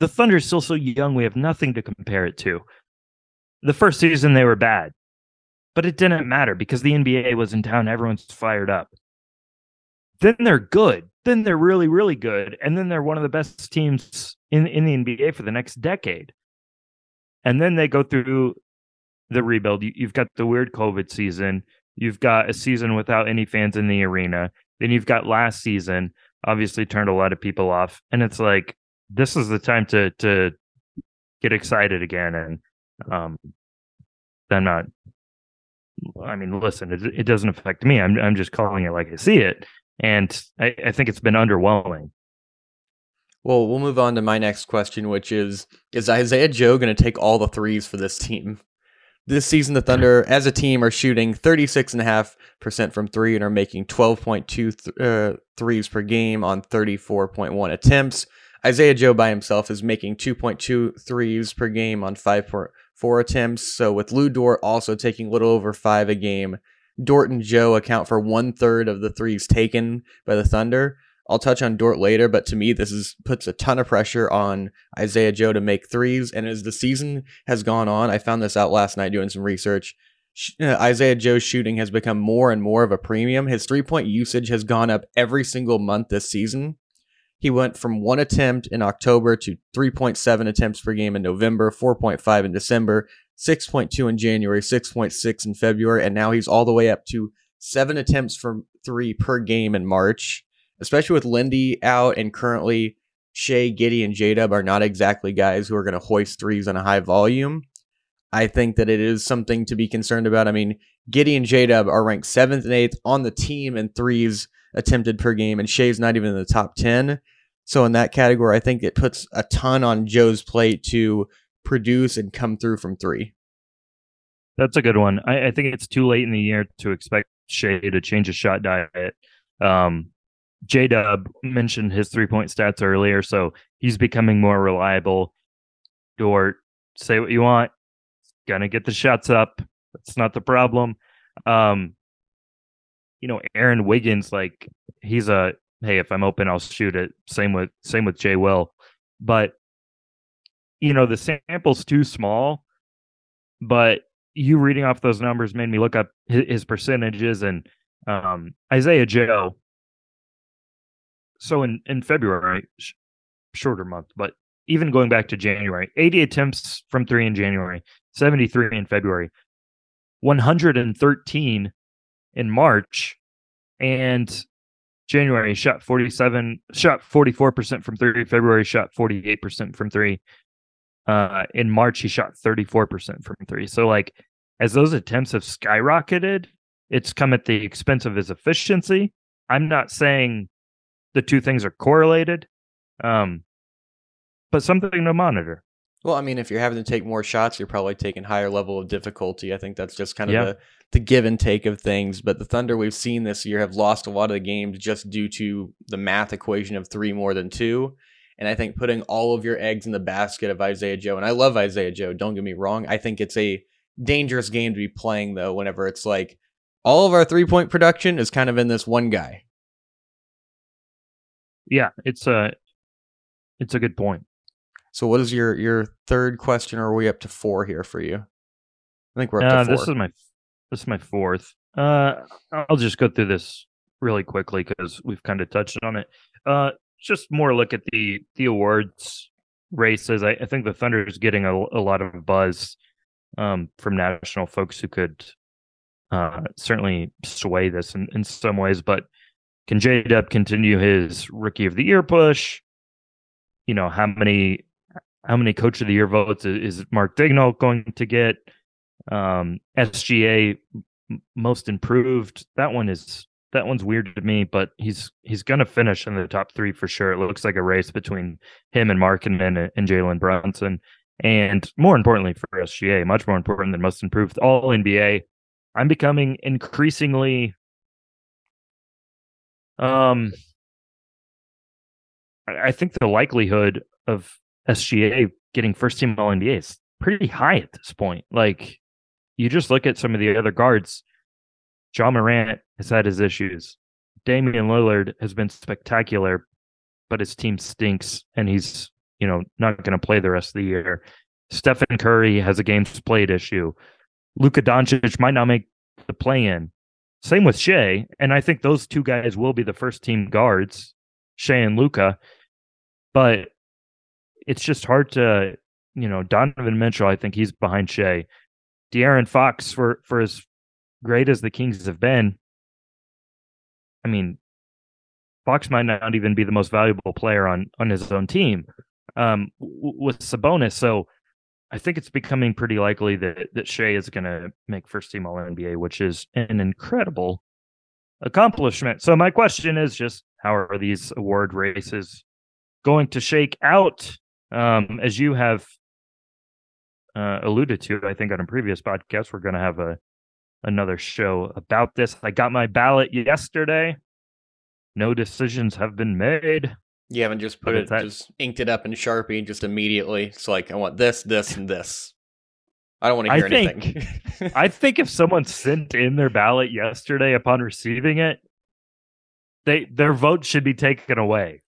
The Thunder is still so young; we have nothing to compare it to. The first season they were bad. But it didn't matter because the NBA was in town. Everyone's fired up. Then they're good. Then they're really, really good. And then they're one of the best teams in, in the NBA for the next decade. And then they go through the rebuild. You've got the weird COVID season. You've got a season without any fans in the arena. Then you've got last season obviously turned a lot of people off. And it's like this is the time to to get excited again. And um, I'm not. I mean, listen, it, it doesn't affect me. I'm I'm just calling it like I see it, and I, I think it's been underwhelming. Well, we'll move on to my next question, which is Is Isaiah Joe going to take all the threes for this team? This season, the Thunder, <laughs> as a team, are shooting 36.5% from three and are making 12.2 th- uh, threes per game on 34.1 attempts. Isaiah Joe by himself is making 2.2 threes per game on 5.4 attempts. So, with Lu Dort also taking a little over five a game, Dort and Joe account for one third of the threes taken by the Thunder. I'll touch on Dort later, but to me, this is puts a ton of pressure on Isaiah Joe to make threes. And as the season has gone on, I found this out last night doing some research. Uh, Isaiah Joe's shooting has become more and more of a premium. His three point usage has gone up every single month this season. He went from one attempt in October to 3.7 attempts per game in November, 4.5 in December, 6.2 in January, 6.6 in February, and now he's all the way up to seven attempts from three per game in March especially with Lindy out and currently Shai, Giddey, and J Dub are not exactly guys who are going to hoist threes on a high volume. I think that it is something to be concerned about. I mean, Giddey and J Dub are ranked seventh and eighth on the team in threes attempted per game, and Shai's not even in the top 10. So, in that category, I think it puts a ton on Joe's plate to produce and come through from three. That's a good one. I, I think it's too late in the year to expect Shai to change his shot diet. Um, J Dub mentioned his three point stats earlier, so he's becoming more reliable. Dort, say what you want, gonna get the shots up. That's not the problem. Um, you know, Aaron Wiggins, like he's a hey, if I'm open, I'll shoot it. Same with same with Jay Will, but you know the sample's too small. But you reading off those numbers made me look up his, percentages and um, Isaiah Joe so in in February, sh- shorter month, but even going back to January, 80 attempts from three in January, 73 in February, 113 in March, and January shot 47, shot 44% from three. February shot 48% from three. Uh, in March, he shot 34% from three. So, like, as those attempts have skyrocketed, it's come at the expense of his efficiency. I'm not saying the two things are correlated. Um, but something to monitor. Well, I mean, if you're having to take more shots, you're probably taking higher level of difficulty. I think that's just kind of yeah. the, the give and take of things. But the Thunder we've seen this year have lost a lot of the games just due to the math equation of three more than two. And I think putting all of your eggs in the basket of Isaiah Joe, and I love Isaiah Joe, don't get me wrong. I think it's a dangerous game to be playing, though, whenever it's like all of our three point production is kind of in this one guy yeah, it's a it's a good point. So, what is your your third question? Or are we up to four here for you? I think we're up uh, to four. This is my this is my fourth. Uh, I'll just go through this really quickly because we've kind of touched on it. Uh, just more look at the the awards races. I, I think the Thunder is getting a, a lot of buzz um, from national folks who could uh, certainly sway this in, in some ways, but can J Dub continue his rookie of the year push? You know, how many how many coach of the year votes is Mark Daigneault going to get? Um, SGA most improved. That one is that one's weird to me, but he's he's gonna finish in the top three for sure. It looks like a race between him and Markkanen and, and Jalen Brunson. And more importantly for SGA, much more important than most improved all NBA. I'm becoming increasingly um, I think the likelihood of SGA getting first team All NBA is pretty high at this point. Like, you just look at some of the other guards. Ja Morant has had his issues. Damian Lillard has been spectacular, but his team stinks, and he's you know not going to play the rest of the year. Stephen Curry has a games played issue. Luka Doncic might not make the play in. Same with Shai, and I think those two guys will be the first team guards, Shai and Luka. But it's just hard to, you know, Donovan Mitchell. I think he's behind Shai. De'Aaron Fox, for for as great as the Kings have been, I mean, Fox might not even be the most valuable player on on his own team um, with Sabonis. So I think it's becoming pretty likely that that Shai is going to make first team All NBA, which is an incredible accomplishment. So my question is just how are these award races going to shake out? Um, as you have uh, alluded to, I think on a previous podcast, we're going to have a another show about this. I got my ballot yesterday. No decisions have been made. You haven't just put it, That- just inked it up in Sharpie just immediately. It's like I want this, this, and this. I don't want to I hear think- anything. <laughs> I think if someone sent in their ballot yesterday upon receiving it, they their vote should be taken away.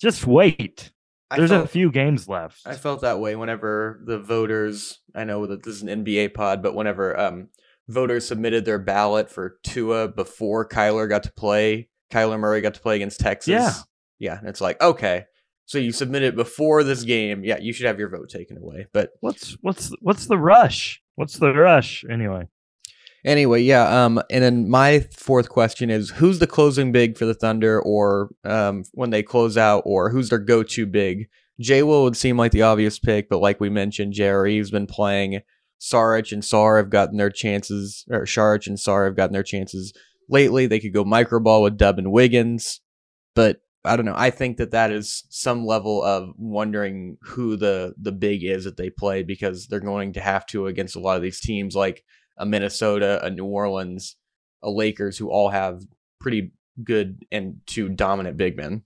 Just wait. I There's felt, a few games left. I felt that way whenever the voters. I know that this is an NBA pod, but whenever um voters submitted their ballot for Tua before Kyler got to play, Kyler Murray got to play against Texas. Yeah. yeah, and it's like okay, so you submitted before this game. Yeah, you should have your vote taken away. But What's what's what's the rush? What's the rush anyway? Anyway, yeah. Um, and then my fourth question is: Who's the closing big for the Thunder, or um, when they close out, or who's their go-to big? Jay Will would seem like the obvious pick, but like we mentioned, Jerry's been playing. Saric and Sarr have gotten their chances, or Saric and Sarr have gotten their chances lately. They could go microball with Dub and Wiggins, but I don't know. I think that that is some level of wondering who the the big is that they play because they're going to have to against a lot of these teams like a Minnesota, a New Orleans, a Lakers who all have pretty good and two dominant big men.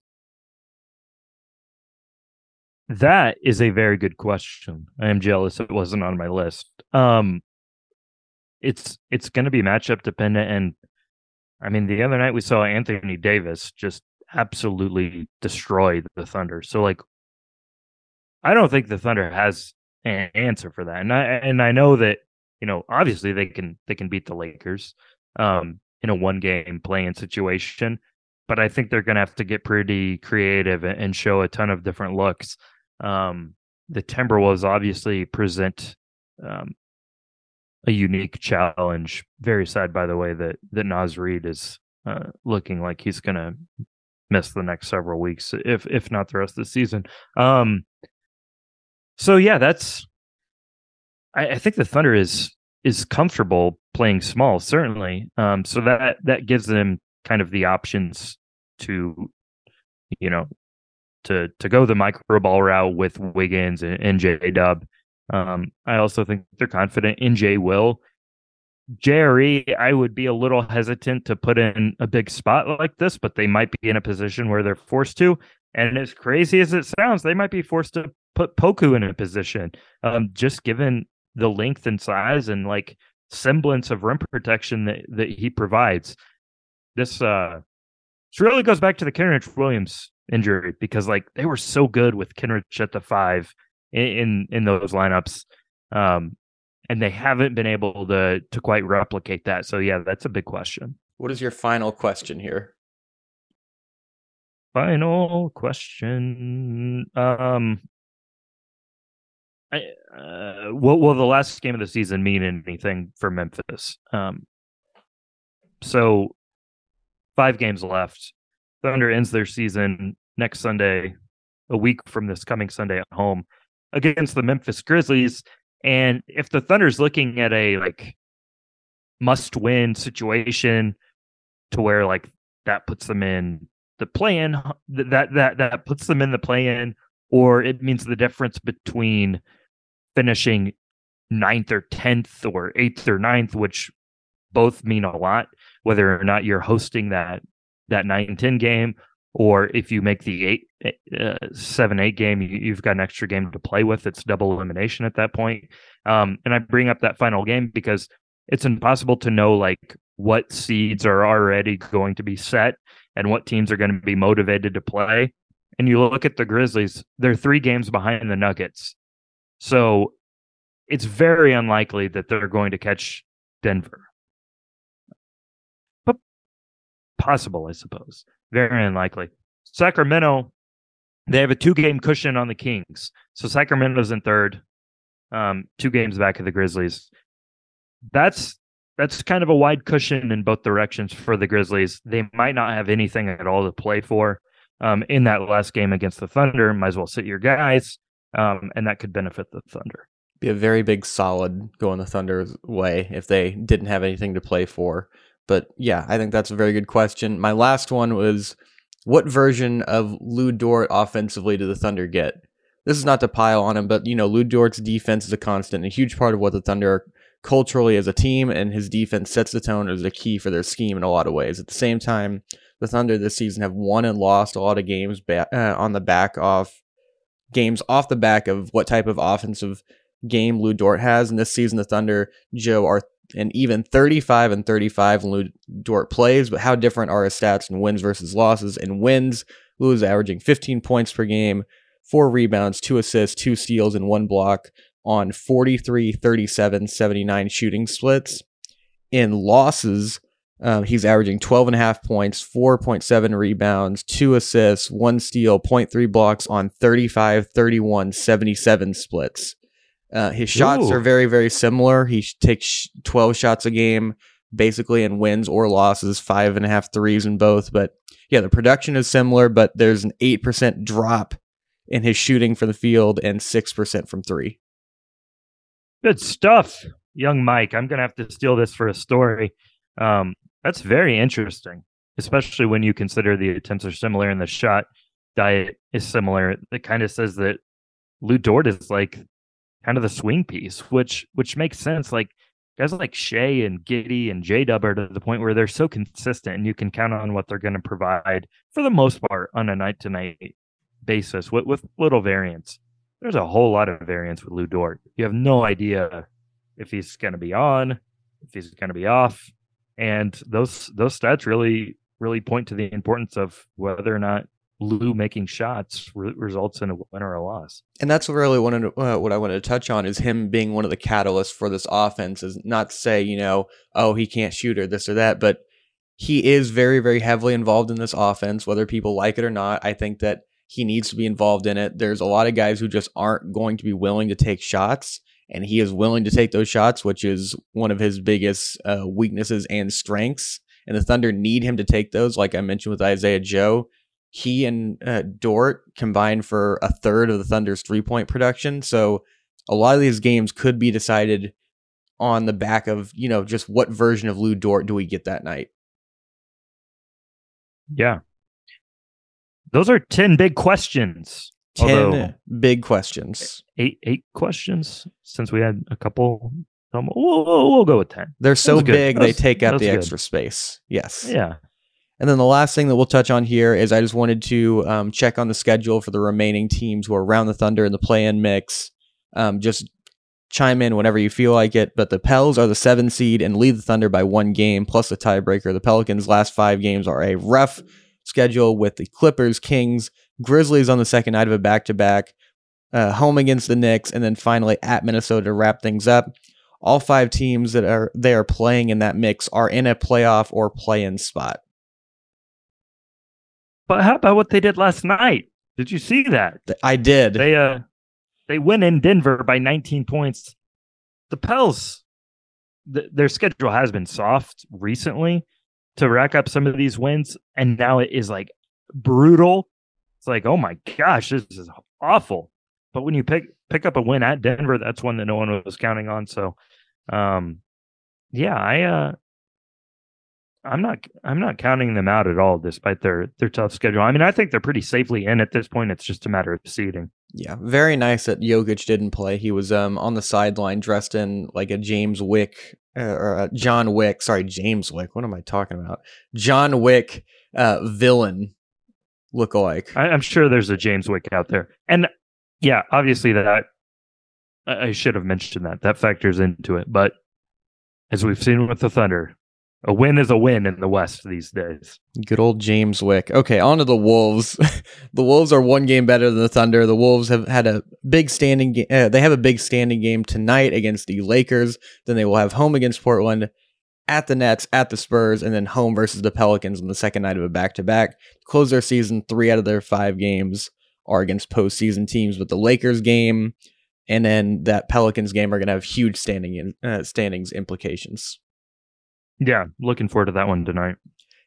That is a very good question. I am jealous it wasn't on my list. Um it's it's going to be matchup dependent and I mean the other night we saw Anthony Davis just absolutely destroy the Thunder. So like I don't think the Thunder has an answer for that. And I and I know that, you know, obviously they can they can beat the Lakers um in a one game playing situation, but I think they're going to have to get pretty creative and show a ton of different looks. Um, the Timberwolves obviously present um, a unique challenge. Very sad, by the way, that that Naz Reid is uh, looking like he's going to miss the next several weeks, if if not the rest of the season. Um, so yeah, that's. I, I think the Thunder is is comfortable playing small, certainly. Um, so that that gives them kind of the options to, you know, to to go the micro ball route with Wiggins and, and J Dub. Um, I also think they're confident in Jay Will. JRE, I would be a little hesitant to put in a big spot like this, but they might be in a position where they're forced to. And as crazy as it sounds, they might be forced to put Poku in a position, um, just given the length and size and like semblance of rim protection that, that he provides. This uh this really goes back to the Kenrich Williams injury because like they were so good with Kenrich at the five in in, in those lineups. Um and they haven't been able to to quite replicate that. So yeah, that's a big question. What is your final question here? Final question. Um uh, will, will the last game of the season mean anything for Memphis? Um, so five games left. Thunder ends their season next Sunday, a week from this coming Sunday at home against the Memphis Grizzlies. And if the Thunder's looking at a like must win situation to where like that puts them in the play in that that that puts them in the play in or it means the difference between finishing ninth or tenth or eighth or ninth, which both mean a lot, whether or not you're hosting that that 9 10 game or if you make the eight uh, seven eight game, you, have got an extra game to play with. It's double elimination at that point. Um, and I bring up that final game because it's impossible to know like what seeds are already going to be set and what teams are going to be motivated to play. And you look at the Grizzlies; they're three games behind the Nuggets. So it's very unlikely that they're going to catch Denver. But possible, I suppose. Very unlikely. Sacramento, they have a two game cushion on the Kings. So Sacramento's in third, um, two games back of the Grizzlies. That's that's kind of a wide cushion in both directions for the Grizzlies. They might not have anything at all to play for um, in that last game against the Thunder. Might as well sit your guys, um, and that could benefit the Thunder. Be a very big solid going the Thunder's way if they didn't have anything to play for. But yeah, I think that's a very good question. My last one was what version of Lu Dort offensively do the Thunder get? This is not to pile on him, but you know, Lu Dort's defense is a constant, a huge part of what the Thunder are culturally as a team, and his defense sets the tone as a key for their scheme in a lot of ways. At the same time, the Thunder this season have won and lost a lot of games ba- uh, on the back off games off the back of what type of offensive game Lu Dort has. And this season, the Thunder, Joe, are and even 35 and 35 when Lu Dort plays. But how different are his stats in wins versus losses? In wins, Lu is averaging 15 points per game, four rebounds, two assists, two steals, and one block on 43, 37, 79 shooting splits. In losses, um, he's averaging 12 and a half points, 4.7 rebounds, two assists, one steal, 0.3 blocks on 35, 31, 77 splits. Uh, his shots Ooh. are very, very similar. He takes 12 shots a game, basically in wins or losses, five and a half threes in both. But yeah, the production is similar, but there's an 8% drop in his shooting for the field and 6% from three. Good stuff, young Mike. I'm gonna have to steal this for a story. Um, that's very interesting, especially when you consider the attempts are similar and the shot diet is similar. It kind of says that Lu Dort is like kind of the swing piece, which which makes sense. Like guys like Shai and Giddey and J Dub are to the point where they're so consistent and you can count on what they're going to provide for the most part on a night to night basis with, with little variance. There's a whole lot of variance with Lu Dort. You have no idea if he's going to be on, if he's going to be off, and those those stats really really point to the importance of whether or not Lu making shots re- results in a win or a loss. And that's really one of, uh, what I wanted to touch on is him being one of the catalysts for this offense. Is not to say you know, oh, he can't shoot or this or that, but he is very, very heavily involved in this offense, whether people like it or not. I think that he needs to be involved in it. There's a lot of guys who just aren't going to be willing to take shots, and he is willing to take those shots, which is one of his biggest uh, weaknesses and strengths. And the Thunder need him to take those, like I mentioned with Isaiah Joe. He and uh, Dort combined for a third of the Thunder's three point production. So a lot of these games could be decided on the back of, you know, just what version of Lu Dort do we get that night? Yeah. Those are 10 big questions. 10 Although- big questions. Eight eight questions since we had a couple. Um, we'll, we'll, we'll go with 10. They're so big, That they take up the good. extra space. Yes. Yeah. And then the last thing that we'll touch on here is I just wanted to um, check on the schedule for the remaining teams who are around the Thunder in the play in mix. Um, just chime in whenever you feel like it. But the Pels are the seven seed and lead the Thunder by one game plus a tiebreaker. The Pelicans' last five games are a rough schedule with the Clippers, Kings, Grizzlies on the second night of a back to back, home against the Knicks, and then finally at Minnesota to wrap things up. All five teams that are they are playing in that mix are in a playoff or play in spot. But how about what they did last night? Did you see that? I did. They uh they win in Denver by 19 points. The Pels th- their schedule has been soft recently to rack up some of these wins and now it is like brutal. It's like, "Oh my gosh, this is awful." But when you pick pick up a win at Denver, that's one that no one was counting on. So um yeah, I uh I'm not I'm not counting them out at all despite their their tough schedule. I mean, I think they're pretty safely in at this point. It's just a matter of seeding. yeah, very nice that Jokic didn't play. He was um on the sideline dressed in like a James Wick uh, or a John Wick. Sorry, James Wick. What am I talking about? John Wick uh, villain lookalike. I, I'm sure there's a James Wick out there, and yeah, obviously that I, I should have mentioned that that factors into it. But as we've seen with the Thunder, a win is a win in the West these days. Good old James Wick. Okay, on to the Wolves. <laughs> the Wolves are one game better than the Thunder. The Wolves have had a big standing game. Uh, they have a big standing game tonight against the Lakers. Then they will have home against Portland, at the Nets, at the Spurs, and then home versus the Pelicans on the second night of a back to back. Close their season. Three out of their five games are against postseason teams. But the Lakers game and then that Pelicans game are going to have huge standing in, uh, standings implications. Yeah, looking forward to that one tonight.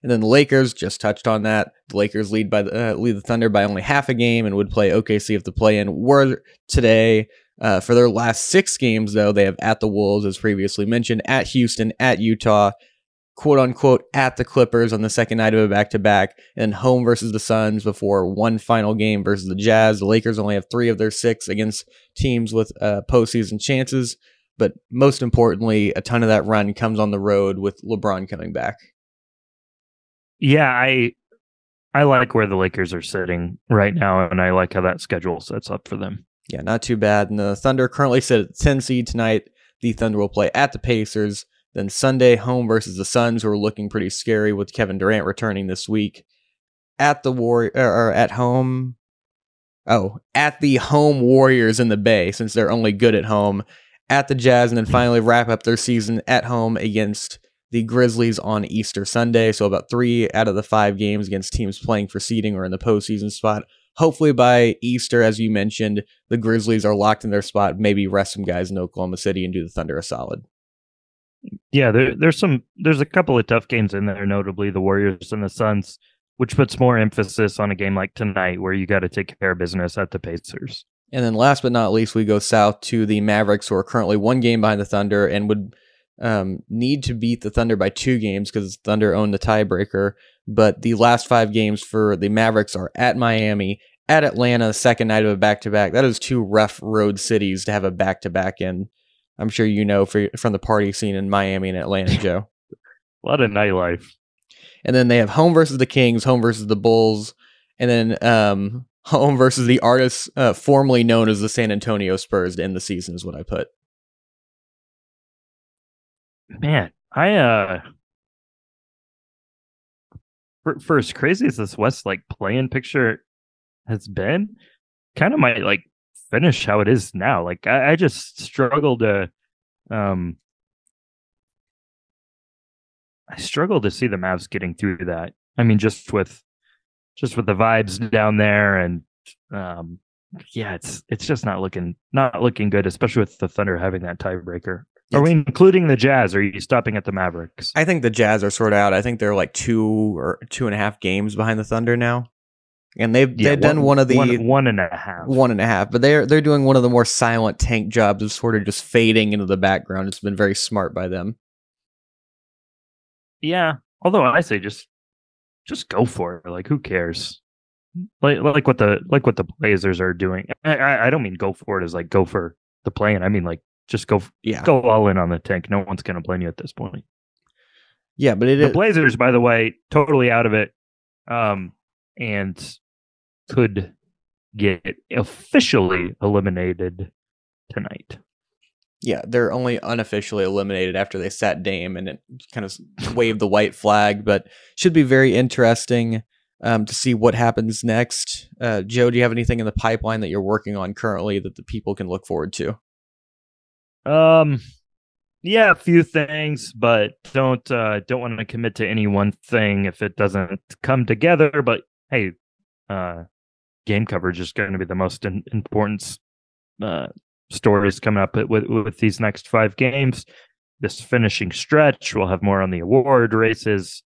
And then the Lakers just touched on that. The Lakers lead by the uh, lead the Thunder by only half a game and would play OKC if the play-in were today. Uh, for their last six games, though, they have at the Wolves, as previously mentioned, at Houston, at Utah, quote unquote, at the Clippers on the second night of a back to back, and home versus the Suns before one final game versus the Jazz. The Lakers only have three of their six against teams with uh, postseason chances. But most importantly, a ton of that run comes on the road with LeBron coming back. Yeah, I I like where the Lakers are sitting right now, and I like how that schedule sets up for them. Yeah, not too bad. And the Thunder currently sit at 10 seed tonight. The Thunder will play at the Pacers. Then Sunday, home versus the Suns, who are looking pretty scary with Kevin Durant returning this week. At the War or at home. Oh, at the home Warriors in the Bay, since they're only good at home. At the Jazz, and then hmm. finally wrap up their season at home against the Grizzlies on Easter Sunday. So about three out of the five games against teams playing for seeding or in the postseason spot hopefully by Easter, as you mentioned, the Grizzlies are locked in their spot. Maybe rest some guys in Oklahoma City and do the Thunder a solid. Yeah, there, there's some there's a couple of tough games in there, notably the Warriors and the Suns, which puts more emphasis on a game like tonight where you got to take care of business at the Pacers. And then last but not least, we go south to the Mavericks, who are currently one game behind the Thunder and would um, need to beat the Thunder by two games because Thunder own the tiebreaker. But the last five games for the Mavericks are at Miami, at Atlanta, second night of a back to back. That is two rough road cities to have a back to back in. I'm sure you know for, from the party scene in Miami and Atlanta, Joe. <laughs> a lot of nightlife. And then they have home versus the Kings, home versus the Bulls, and then um, <laughs> home versus the artists uh, formerly known as the San Antonio Spurs to end the season is what I put. Man, I uh for, for as crazy as this West like playing picture has been, kind of might like finish how it is now. Like I, I just struggle to um I struggle to see the Mavs getting through that. I mean, just with just with the vibes down there and um yeah, it's it's just not looking not looking good, especially with the Thunder having that tiebreaker. Are we including the Jazz? Or are you stopping at the Mavericks? I think the Jazz are sort of out. I think they're like two or two and a half games behind the Thunder now, and they've yeah, they've one, done one of the one, one and a half, one and a half. But they're they're doing one of the more silent tank jobs of sort of just fading into the background. It's been very smart by them. Yeah, although I say just just go for it. Like who cares? Like like what the like what the Blazers are doing. I I, I don't mean go for it as like go for the play, and I mean like just go, yeah, go all in on the tank. No one's going to blame you at this point. Yeah, but it the is... Blazers, by the way, totally out of it, um, and could get officially eliminated tonight. Yeah, they're only unofficially eliminated after they sat Dame and it kind of waved the white flag, but should be very interesting um, to see what happens next. Uh, Joe, do you have anything in the pipeline that you're working on currently that the people can look forward to? Um, yeah, a few things, but don't uh, don't want to commit to any one thing if it doesn't come together. But hey, uh, game coverage is going to be the most in- important uh, stories coming up with with these next five games. This finishing stretch, we'll have more on the award races,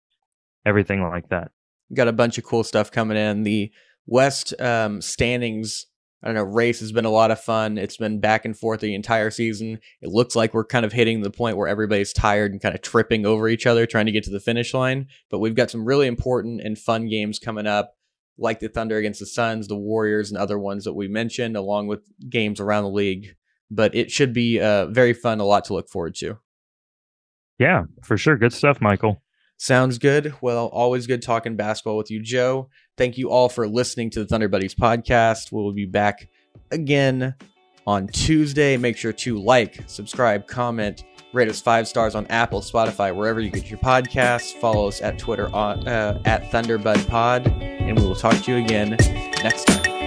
everything like that. Got a bunch of cool stuff coming in. The West um, standings I don't know, race has been a lot of fun. It's been back and forth the entire season. It looks like we're kind of hitting the point where everybody's tired and kind of tripping over each other trying to get to the finish line. But we've got some really important and fun games coming up, like the Thunder against the Suns, the Warriors, and other ones that we mentioned, along with games around the league. But it should be uh, very fun, a lot to look forward to. Yeah, for sure. Good stuff, Michael. Sounds good. Well, always good talking basketball with you, Joe. Thank you all for listening to the Thunder Buddies podcast. We'll be back again on Tuesday. Make sure to like, subscribe, comment, rate us five stars on Apple, Spotify, wherever you get your podcasts. Follow us at Twitter uh, at Thunderbud Pod, and we will talk to you again next time.